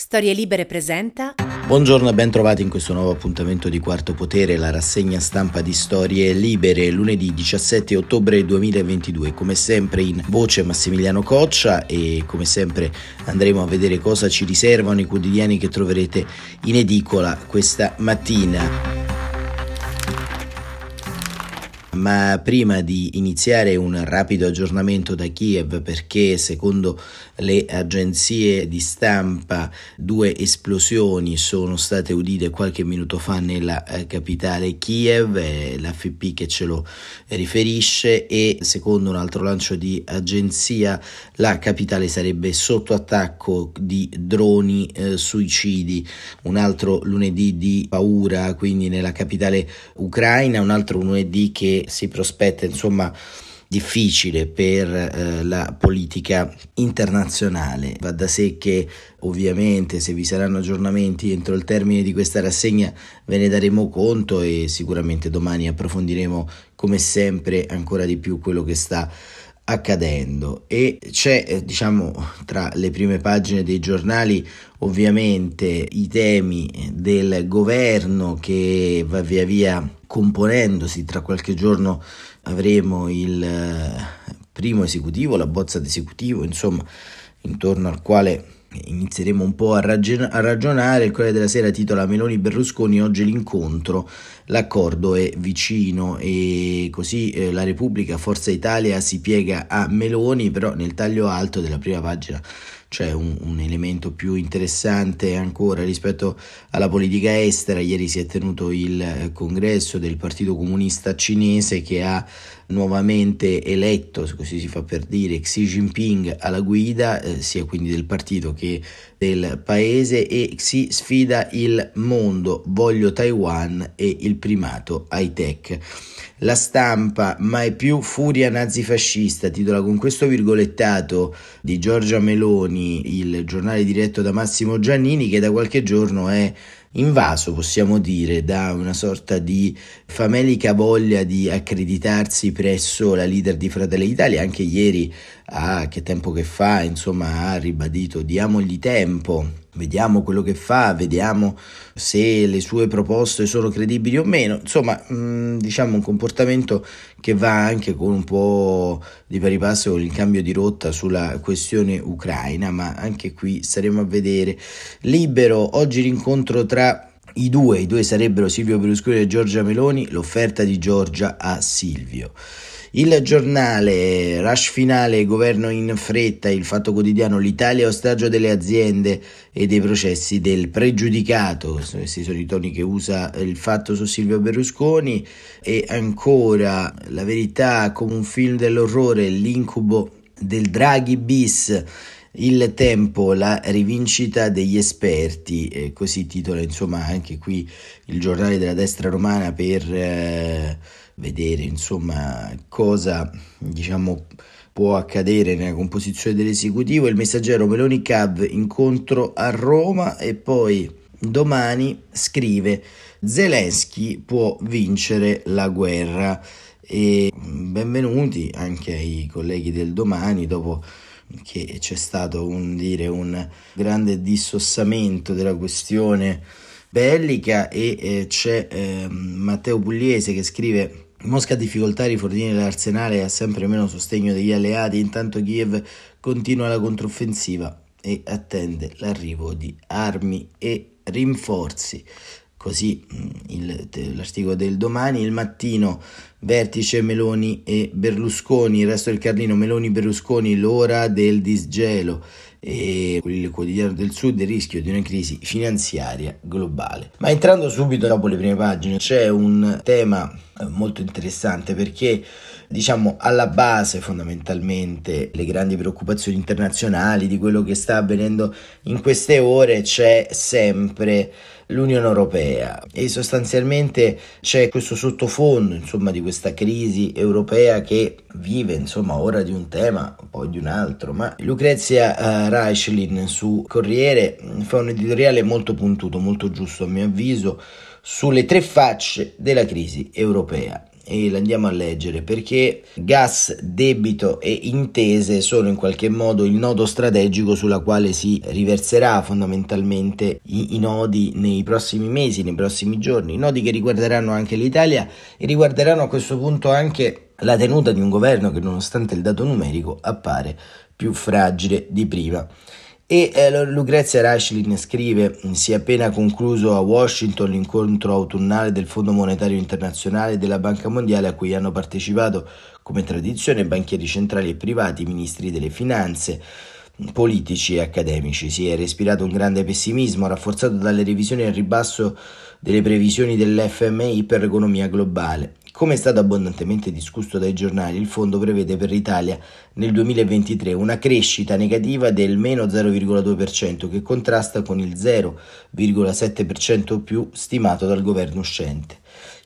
Storie Libere presenta. Buongiorno e ben trovati in questo nuovo appuntamento di Quarto Potere, la rassegna stampa di Storie Libere, lunedì 17 ottobre 2022. Come sempre in voce Massimiliano Coccia e come sempre andremo a vedere cosa ci riservano i quotidiani che troverete in edicola questa mattina. Ma prima di iniziare un rapido aggiornamento da Kiev perché secondo le agenzie di stampa due esplosioni sono state udite qualche minuto fa nella eh, capitale Kiev, è l'AFP che ce lo riferisce e secondo un altro lancio di agenzia la capitale sarebbe sotto attacco di droni eh, suicidi, un altro lunedì di paura quindi nella capitale ucraina, un altro lunedì che si prospetta insomma difficile per eh, la politica internazionale. Va da sé che ovviamente se vi saranno aggiornamenti entro il termine di questa rassegna ve ne daremo conto e sicuramente domani approfondiremo come sempre ancora di più quello che sta accadendo. E c'è eh, diciamo tra le prime pagine dei giornali ovviamente i temi del governo che va via via componendosi. Tra qualche giorno avremo il eh, primo esecutivo la bozza d'esecutivo insomma intorno al quale inizieremo un po' a, ragion- a ragionare. Il Corriere della Sera titola Meloni Berlusconi oggi l'incontro, l'accordo è vicino e così eh, la Repubblica Forza Italia si piega a Meloni, però nel taglio alto della prima pagina c'è un, un, elemento più interessante ancora rispetto alla politica estera. Ieri si è tenuto il eh, congresso del Partito Comunista Cinese che ha nuovamente eletto, così si fa per dire, Xi Jinping alla guida, eh, sia quindi del partito che del paese, e Xi sfida il mondo, voglio Taiwan e il primato high tech. La stampa, mai più furia nazifascista, titola con questo virgolettato di Giorgia Meloni, il giornale diretto da Massimo Giannini, che da qualche giorno è invaso, possiamo dire, da una sorta di famelica voglia di accreditarsi presso la leader di Fratelli d'Italia. Anche ieri, a che tempo che fa, insomma, ha ribadito diamogli tempo vediamo quello che fa, vediamo se le sue proposte sono credibili o meno, insomma mm, diciamo un comportamento che va anche con un po' di pari passo con il cambio di rotta sulla questione ucraina, ma anche qui staremo a vedere. Libero, oggi l'incontro tra i due, i due sarebbero Silvio Berlusconi e Giorgia Meloni, l'offerta di Giorgia a Silvio. Il giornale, rush finale, governo in fretta, il fatto quotidiano, l'Italia ostaggio delle aziende e dei processi del pregiudicato, questi sono i toni che usa il fatto su Silvio Berlusconi. E ancora la verità come un film dell'orrore, l'incubo del Draghi bis il tempo, la rivincita degli esperti, eh, così titola insomma anche qui il giornale della destra romana per eh, vedere insomma cosa diciamo può accadere nella composizione dell'esecutivo. Il messaggero Meloni Cav incontro a Roma e poi domani scrive Zelensky può vincere la guerra e benvenuti anche ai colleghi del domani dopo che c'è stato un, dire, un grande dissossamento della questione bellica e eh, c'è eh, Matteo Pugliese che scrive Mosca ha difficoltà a rifornire l'arsenale e ha sempre meno sostegno degli alleati, intanto Kiev continua la controffensiva e attende l'arrivo di armi e rinforzi. Così mm, il, l'articolo del domani, il mattino, vertice Meloni e Berlusconi, il resto del Carlino, Meloni Berlusconi, l'ora del disgelo. E il quotidiano del sud il rischio di una crisi finanziaria globale. Ma entrando subito dopo le prime pagine c'è un tema eh, molto interessante perché diciamo alla base fondamentalmente le grandi preoccupazioni internazionali di quello che sta avvenendo in queste ore c'è sempre l'Unione Europea. E sostanzialmente c'è questo sottofondo insomma di questa crisi europea che vive insomma ora di un tema poi di un altro ma Lucrezia uh, Reichlin su Corriere fa un editoriale molto puntuto molto giusto a mio avviso sulle tre facce della crisi europea e l'andiamo a leggere perché gas, debito e intese sono in qualche modo il nodo strategico sulla quale si riverserà fondamentalmente i, i nodi nei prossimi mesi, nei prossimi giorni, nodi che riguarderanno anche l'Italia e riguarderanno a questo punto anche la tenuta di un governo che nonostante il dato numerico appare più fragile di prima. E eh, Lucrezia Rachlin scrive: Si è appena concluso a Washington l'incontro autunnale del Fondo Monetario Internazionale e della Banca Mondiale a cui hanno partecipato, come tradizione, banchieri centrali e privati, ministri delle finanze, politici e accademici. Si è respirato un grande pessimismo, rafforzato dalle revisioni al ribasso delle previsioni dell'FMI per l'economia globale. Come è stato abbondantemente discusso dai giornali, il fondo prevede per l'Italia nel 2023 una crescita negativa del meno 0,2% che contrasta con il 0,7% più stimato dal governo uscente.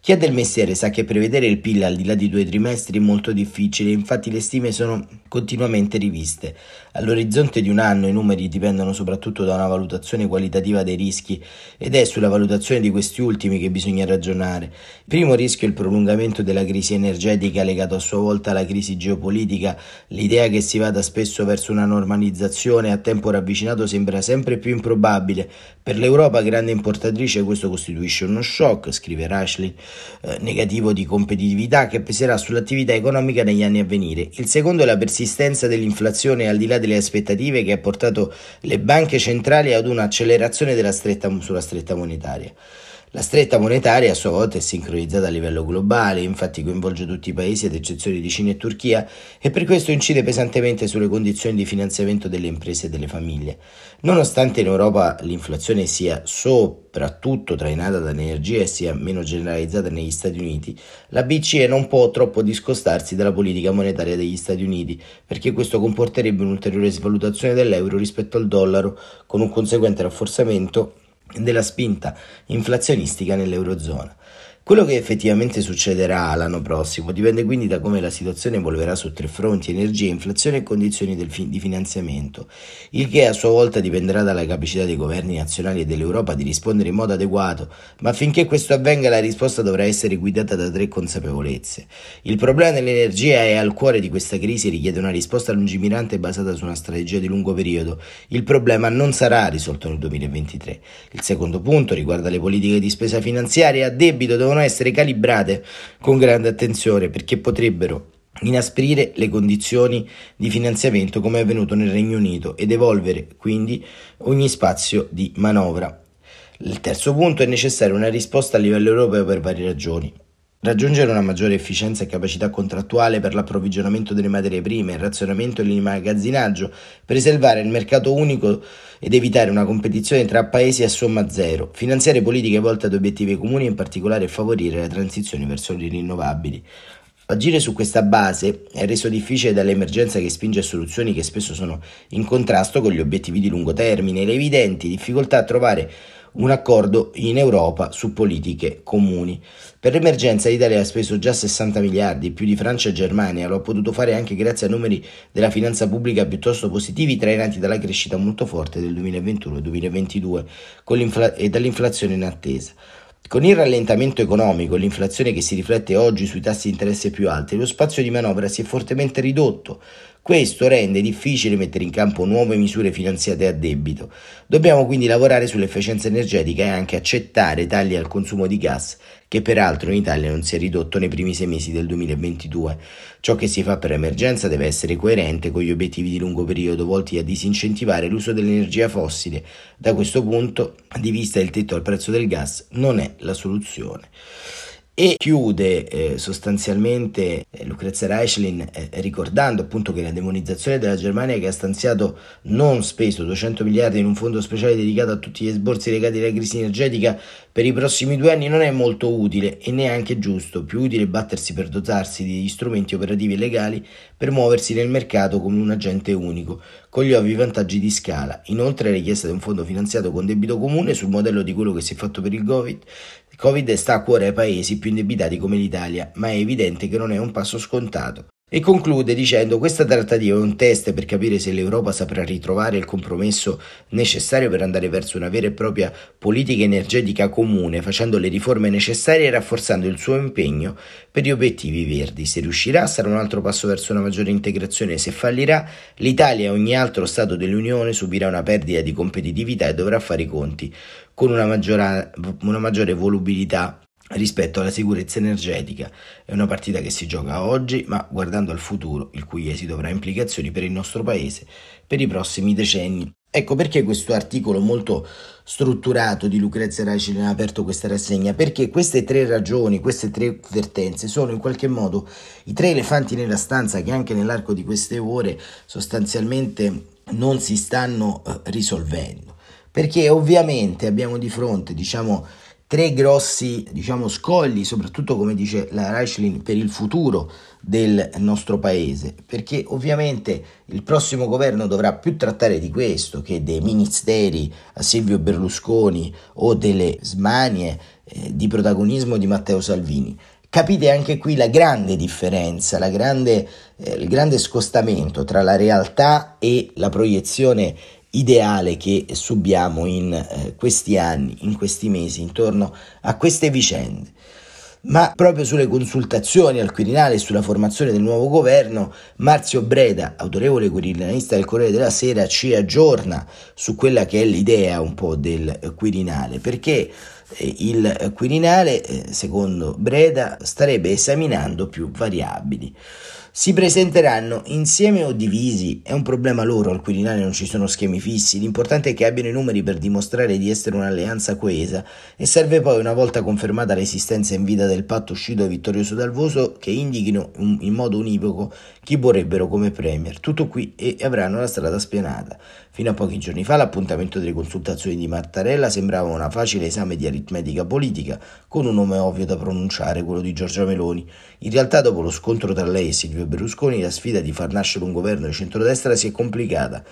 Chi è del mestiere sa che prevedere il PIL al di là di due trimestri è molto difficile, infatti le stime sono continuamente riviste. All'orizzonte di un anno i numeri dipendono soprattutto da una valutazione qualitativa dei rischi ed è sulla valutazione di questi ultimi che bisogna ragionare. Il primo rischio è il prolungamento della crisi energetica legato a sua volta alla crisi geopolitica. L'idea che si vada spesso verso una normalizzazione a tempo ravvicinato sembra sempre più improbabile. Per l'Europa, grande importatrice, questo costituisce uno shock, scrive Rashley eh, negativo di competitività che peserà sull'attività economica negli anni a venire. Il secondo è la persistenza dell'inflazione al di là delle aspettative che ha portato le banche centrali ad un'accelerazione della stretta, sulla stretta monetaria. La stretta monetaria a sua volta è sincronizzata a livello globale, infatti coinvolge tutti i paesi ad eccezione di Cina e Turchia e per questo incide pesantemente sulle condizioni di finanziamento delle imprese e delle famiglie. Nonostante in Europa l'inflazione sia soprattutto trainata dall'energia e sia meno generalizzata negli Stati Uniti, la BCE non può troppo discostarsi dalla politica monetaria degli Stati Uniti, perché questo comporterebbe un'ulteriore svalutazione dell'euro rispetto al dollaro, con un conseguente rafforzamento della spinta inflazionistica nell'Eurozona. Quello che effettivamente succederà l'anno prossimo dipende quindi da come la situazione evolverà su tre fronti, energia, inflazione e condizioni fi- di finanziamento, il che a sua volta dipenderà dalla capacità dei governi nazionali e dell'Europa di rispondere in modo adeguato, ma affinché questo avvenga la risposta dovrà essere guidata da tre consapevolezze. Il problema dell'energia è al cuore di questa crisi e richiede una risposta lungimirante basata su una strategia di lungo periodo. Il problema non sarà risolto nel 2023. Il secondo punto riguarda le politiche di spesa finanziaria a debito devono essere calibrate con grande attenzione perché potrebbero inasprire le condizioni di finanziamento come è avvenuto nel Regno Unito ed evolvere quindi ogni spazio di manovra. Il terzo punto è necessaria una risposta a livello europeo per varie ragioni. Raggiungere una maggiore efficienza e capacità contrattuale per l'approvvigionamento delle materie prime, il razionamento e l'immagazzinaggio, preservare il mercato unico ed evitare una competizione tra paesi a somma zero, finanziare politiche volte ad obiettivi comuni e in particolare favorire la transizione verso le rinnovabili. Agire su questa base è reso difficile dall'emergenza che spinge a soluzioni che spesso sono in contrasto con gli obiettivi di lungo termine e le evidenti difficoltà a trovare un accordo in Europa su politiche comuni. Per l'emergenza l'Italia ha speso già 60 miliardi, più di Francia e Germania, lo ha potuto fare anche grazie a numeri della finanza pubblica piuttosto positivi trainati dalla crescita molto forte del 2021-2022 e dall'inflazione in attesa. Con il rallentamento economico e l'inflazione che si riflette oggi sui tassi di interesse più alti, lo spazio di manovra si è fortemente ridotto, questo rende difficile mettere in campo nuove misure finanziate a debito. Dobbiamo quindi lavorare sull'efficienza energetica e anche accettare tagli al consumo di gas, che peraltro in Italia non si è ridotto nei primi sei mesi del 2022. Ciò che si fa per emergenza deve essere coerente con gli obiettivi di lungo periodo volti a disincentivare l'uso dell'energia fossile. Da questo punto di vista il tetto al prezzo del gas non è la soluzione e chiude eh, sostanzialmente eh, Lucrezia Reichlin eh, ricordando appunto che la demonizzazione della Germania che ha stanziato non speso 200 miliardi in un fondo speciale dedicato a tutti gli sborsi legati alla crisi energetica per i prossimi due anni non è molto utile e neanche giusto, più utile battersi per dotarsi di strumenti operativi e legali per muoversi nel mercato come un agente unico, con gli ovvi vantaggi di scala. Inoltre la richiesta di un fondo finanziato con debito comune sul modello di quello che si è fatto per il Covid il Covid sta a cuore ai paesi più indebitati come l'Italia, ma è evidente che non è un passo scontato. E conclude dicendo questa trattativa è un test per capire se l'Europa saprà ritrovare il compromesso necessario per andare verso una vera e propria politica energetica comune, facendo le riforme necessarie e rafforzando il suo impegno per gli obiettivi verdi. Se riuscirà sarà un altro passo verso una maggiore integrazione, se fallirà l'Italia e ogni altro Stato dell'Unione subirà una perdita di competitività e dovrà fare i conti con una, maggiore, una maggiore volubilità rispetto alla sicurezza energetica. È una partita che si gioca oggi, ma guardando al futuro, il cui esito avrà implicazioni per il nostro paese per i prossimi decenni. Ecco perché questo articolo molto strutturato di Lucrezia Raici ha aperto questa rassegna, perché queste tre ragioni, queste tre vertenze sono in qualche modo i tre elefanti nella stanza che anche nell'arco di queste ore sostanzialmente non si stanno uh, risolvendo. Perché ovviamente abbiamo di fronte, diciamo, tre grossi diciamo, scogli, soprattutto come dice la Reichlin, per il futuro del nostro paese, perché ovviamente il prossimo governo dovrà più trattare di questo che dei ministeri a Silvio Berlusconi o delle smanie eh, di protagonismo di Matteo Salvini. Capite anche qui la grande differenza, la grande, eh, il grande scostamento tra la realtà e la proiezione ideale che subiamo in eh, questi anni, in questi mesi, intorno a queste vicende. Ma proprio sulle consultazioni al Quirinale e sulla formazione del nuovo governo, Marzio Breda, autorevole quirinalista del Corriere della Sera, ci aggiorna su quella che è l'idea un po' del Quirinale, perché eh, il Quirinale, eh, secondo Breda, starebbe esaminando più variabili si presenteranno insieme o divisi, è un problema loro, al Quirinale non ci sono schemi fissi, l'importante è che abbiano i numeri per dimostrare di essere un'alleanza coesa e serve poi, una volta confermata l'esistenza in vita del patto uscito vittorioso dal voto, che indichino in modo univoco chi vorrebbero come premier. Tutto qui e avranno la strada spianata. Fino a pochi giorni fa l'appuntamento delle consultazioni di Mattarella sembrava una facile esame di aritmetica politica, con un nome ovvio da pronunciare, quello di Giorgia Meloni. In realtà, dopo lo scontro tra lei e Silvio Berlusconi, la sfida di far nascere un governo di centrodestra si è complicata.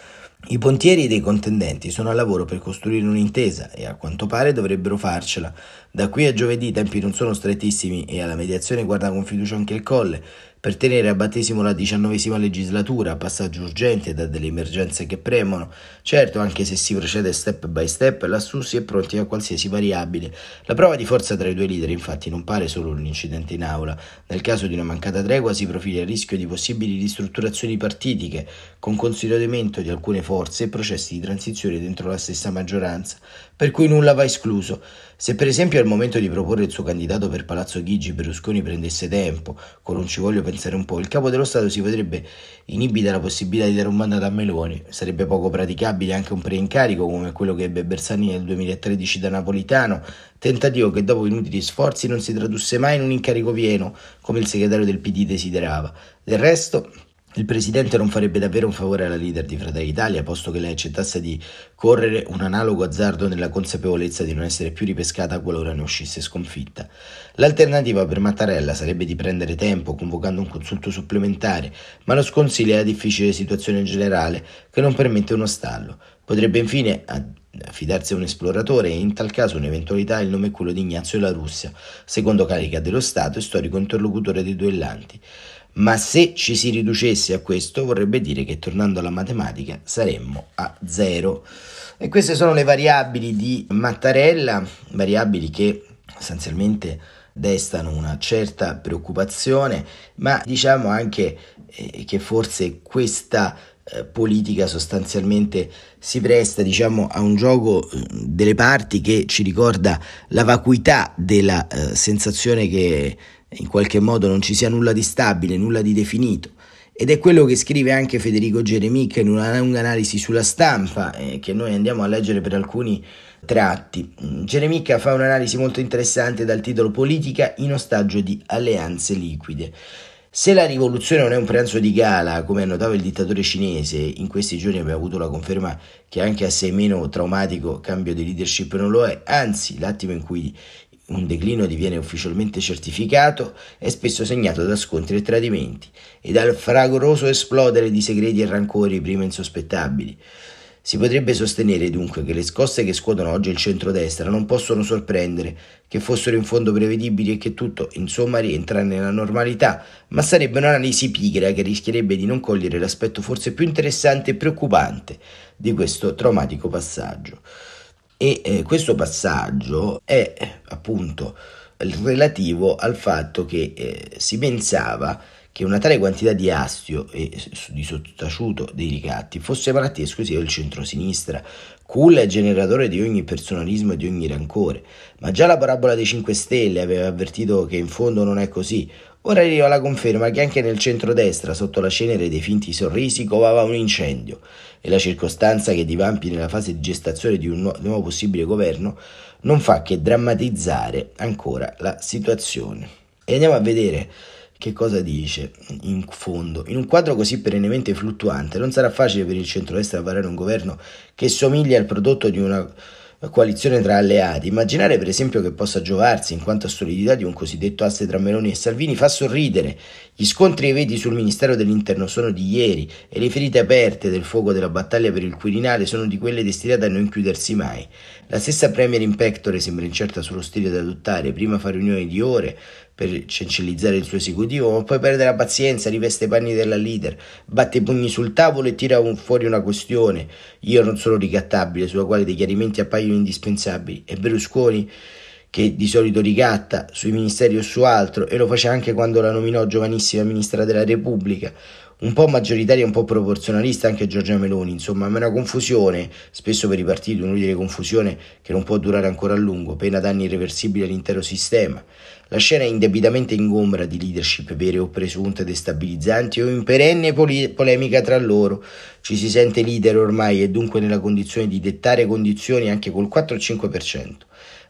I pontieri dei contendenti sono a lavoro per costruire un'intesa e a quanto pare dovrebbero farcela. Da qui a giovedì i tempi non sono strettissimi e alla mediazione guarda con fiducia anche il Colle per tenere a battesimo la diciannovesima legislatura, passaggio urgente da delle emergenze che premono. Certo, anche se si procede step by step, lassù si è pronti a qualsiasi variabile. La prova di forza tra i due leader infatti non pare solo un incidente in aula. Nel caso di una mancata tregua si profila il rischio di possibili ristrutturazioni partitiche, con consolidamento di alcune forze e processi di transizione dentro la stessa maggioranza, per cui nulla va escluso. Se per esempio al momento di proporre il suo candidato per Palazzo Chigi Berlusconi prendesse tempo, con un ci voglio pensare un po', il capo dello Stato si potrebbe inibire la possibilità di dare un mandato a Meloni. Sarebbe poco praticabile anche un preincarico come quello che ebbe Bersani nel 2013 da Napolitano, tentativo che dopo inutili sforzi non si tradusse mai in un incarico pieno, come il segretario del PD desiderava. Del resto, il presidente non farebbe davvero un favore alla leader di Fratelli Italia, posto che lei accettasse di correre un analogo azzardo nella consapevolezza di non essere più ripescata qualora ne uscisse sconfitta. L'alternativa per Mattarella sarebbe di prendere tempo convocando un consulto supplementare, ma lo sconsiglia la difficile situazione generale che non permette uno stallo. Potrebbe infine affidarsi a un esploratore e in tal caso un'eventualità il nome è quello di Ignazio La Russia, secondo carica dello Stato e storico interlocutore dei duellanti ma se ci si riducesse a questo vorrebbe dire che tornando alla matematica saremmo a zero. E queste sono le variabili di Mattarella, variabili che sostanzialmente destano una certa preoccupazione, ma diciamo anche eh, che forse questa eh, politica sostanzialmente si presta diciamo a un gioco eh, delle parti che ci ricorda la vacuità della eh, sensazione che in qualche modo non ci sia nulla di stabile, nulla di definito. Ed è quello che scrive anche Federico Geremica in una lunga analisi sulla stampa, eh, che noi andiamo a leggere per alcuni tratti. Geremica fa un'analisi molto interessante dal titolo Politica in ostaggio di alleanze liquide. Se la rivoluzione non è un pranzo di gala, come annotava il dittatore cinese, in questi giorni abbiamo avuto la conferma che anche a sei meno traumatico cambio di leadership non lo è, anzi l'attimo in cui un declino diviene ufficialmente certificato è spesso segnato da scontri e tradimenti e dal fragoroso esplodere di segreti e rancori prima insospettabili. Si potrebbe sostenere dunque che le scosse che scuotono oggi il centrodestra non possono sorprendere, che fossero in fondo prevedibili e che tutto, insomma, rientra nella normalità, ma sarebbe un'analisi pigra che rischierebbe di non cogliere l'aspetto forse più interessante e preoccupante di questo traumatico passaggio. E eh, questo passaggio è appunto relativo al fatto che eh, si pensava che una tale quantità di astio e di sottaciuto dei ricatti fosse malattia esclusiva del centro-sinistra, culla e generatore di ogni personalismo e di ogni rancore. Ma già la parabola dei 5 Stelle aveva avvertito che in fondo non è così. Ora arriva la conferma che anche nel centro-destra, sotto la cenere dei finti sorrisi, covava un incendio e la circostanza che divampi nella fase di gestazione di un nuovo possibile governo non fa che drammatizzare ancora la situazione. E andiamo a vedere che cosa dice in fondo? In un quadro così perennemente fluttuante non sarà facile per il centro-destra varare un governo che somiglia al prodotto di una coalizione tra alleati. Immaginare per esempio che possa giovarsi in quanto a solidità di un cosiddetto asse tra Meloni e Salvini fa sorridere. Gli scontri e veti sul Ministero dell'Interno sono di ieri e le ferite aperte del fuoco della battaglia per il Quirinale sono di quelle destinate a non chiudersi mai. La stessa Premier in sembra incerta sullo stile da adottare, prima fa riunioni di ore, per cancellizzare il suo esecutivo, ma poi perde la pazienza, riveste i panni della leader, batte i pugni sul tavolo e tira un, fuori una questione. Io non sono ricattabile, sulla quale dei chiarimenti appaiono indispensabili. E Berlusconi, che di solito ricatta sui ministeri o su altro, e lo faceva anche quando la nominò giovanissima ministra della Repubblica, un po' maggioritaria e un po' proporzionalista anche Giorgia Meloni, insomma, ma una confusione, spesso per i partiti un'utile confusione che non può durare ancora a lungo, pena danni irreversibili all'intero sistema. La scena è indebitamente ingombra di leadership vere o presunte destabilizzanti o in perenne poli- polemica tra loro. Ci si sente leader ormai e dunque nella condizione di dettare condizioni anche col 4-5%,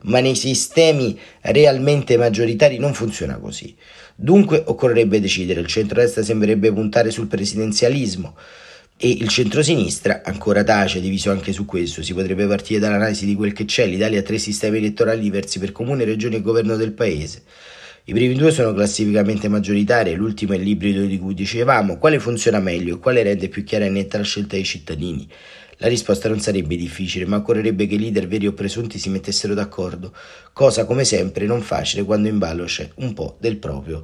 ma nei sistemi realmente maggioritari non funziona così. Dunque occorrerebbe decidere, il centro-destra sembrerebbe puntare sul presidenzialismo e il centro-sinistra ancora tace, diviso anche su questo. Si potrebbe partire dall'analisi di quel che c'è. L'Italia ha tre sistemi elettorali diversi per comune, regione e governo del paese. I primi due sono classificamente maggioritari, l'ultimo è l'ibrido di cui dicevamo. Quale funziona meglio? Quale rende più chiara e netta la scelta dei cittadini? La risposta non sarebbe difficile, ma occorrerebbe che i leader veri o presunti si mettessero d'accordo, cosa come sempre non facile quando in ballo c'è un po' del proprio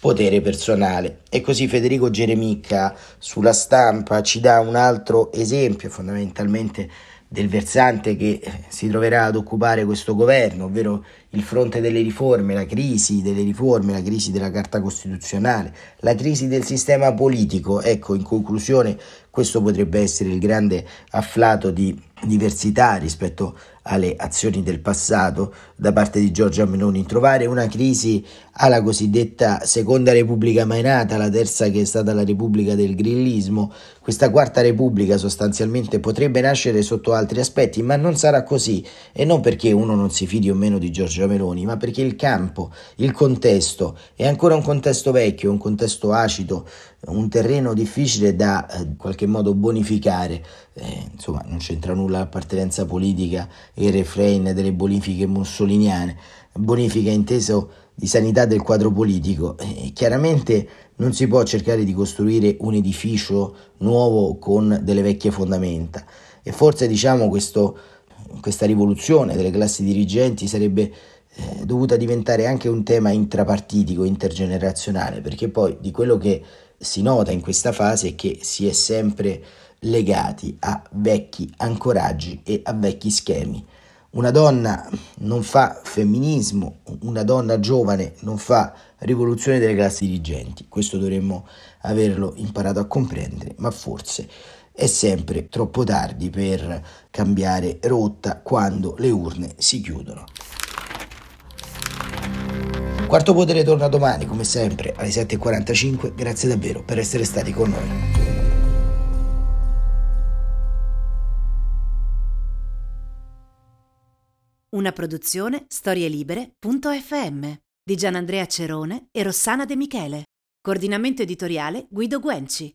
potere personale. E così Federico Geremicca sulla stampa ci dà un altro esempio fondamentalmente del versante che si troverà ad occupare questo governo, ovvero il fronte delle riforme, la crisi delle riforme, la crisi della Carta Costituzionale, la crisi del sistema politico. Ecco, in conclusione, questo potrebbe essere il grande afflato di diversità rispetto alle azioni del passato da parte di Giorgia Meloni, trovare una crisi alla cosiddetta seconda repubblica mai nata, la terza che è stata la repubblica del grillismo, questa quarta repubblica sostanzialmente potrebbe nascere sotto altri aspetti, ma non sarà così e non perché uno non si fidi o meno di Giorgia Meloni, ma perché il campo, il contesto è ancora un contesto vecchio, un contesto acido, un terreno difficile da eh, in qualche modo bonificare, eh, insomma non c'entra nulla l'appartenenza politica e il refrain delle bonifiche mussoliniane, bonifica inteso di sanità del quadro politico. Eh, chiaramente non si può cercare di costruire un edificio nuovo con delle vecchie fondamenta. E forse diciamo questo, questa rivoluzione delle classi dirigenti sarebbe eh, dovuta diventare anche un tema intrapartitico, intergenerazionale, perché poi di quello che si nota in questa fase è che si è sempre legati a vecchi ancoraggi e a vecchi schemi. Una donna non fa femminismo, una donna giovane non fa rivoluzione delle classi dirigenti. Questo dovremmo averlo imparato a comprendere, ma forse è sempre troppo tardi per cambiare rotta quando le urne si chiudono. Quarto Potere torna domani, come sempre, alle 7.45. Grazie davvero per essere stati con noi. Una produzione storielibere.fm di Gianandrea Cerone e Rossana De Michele. Coordinamento editoriale Guido Guenci.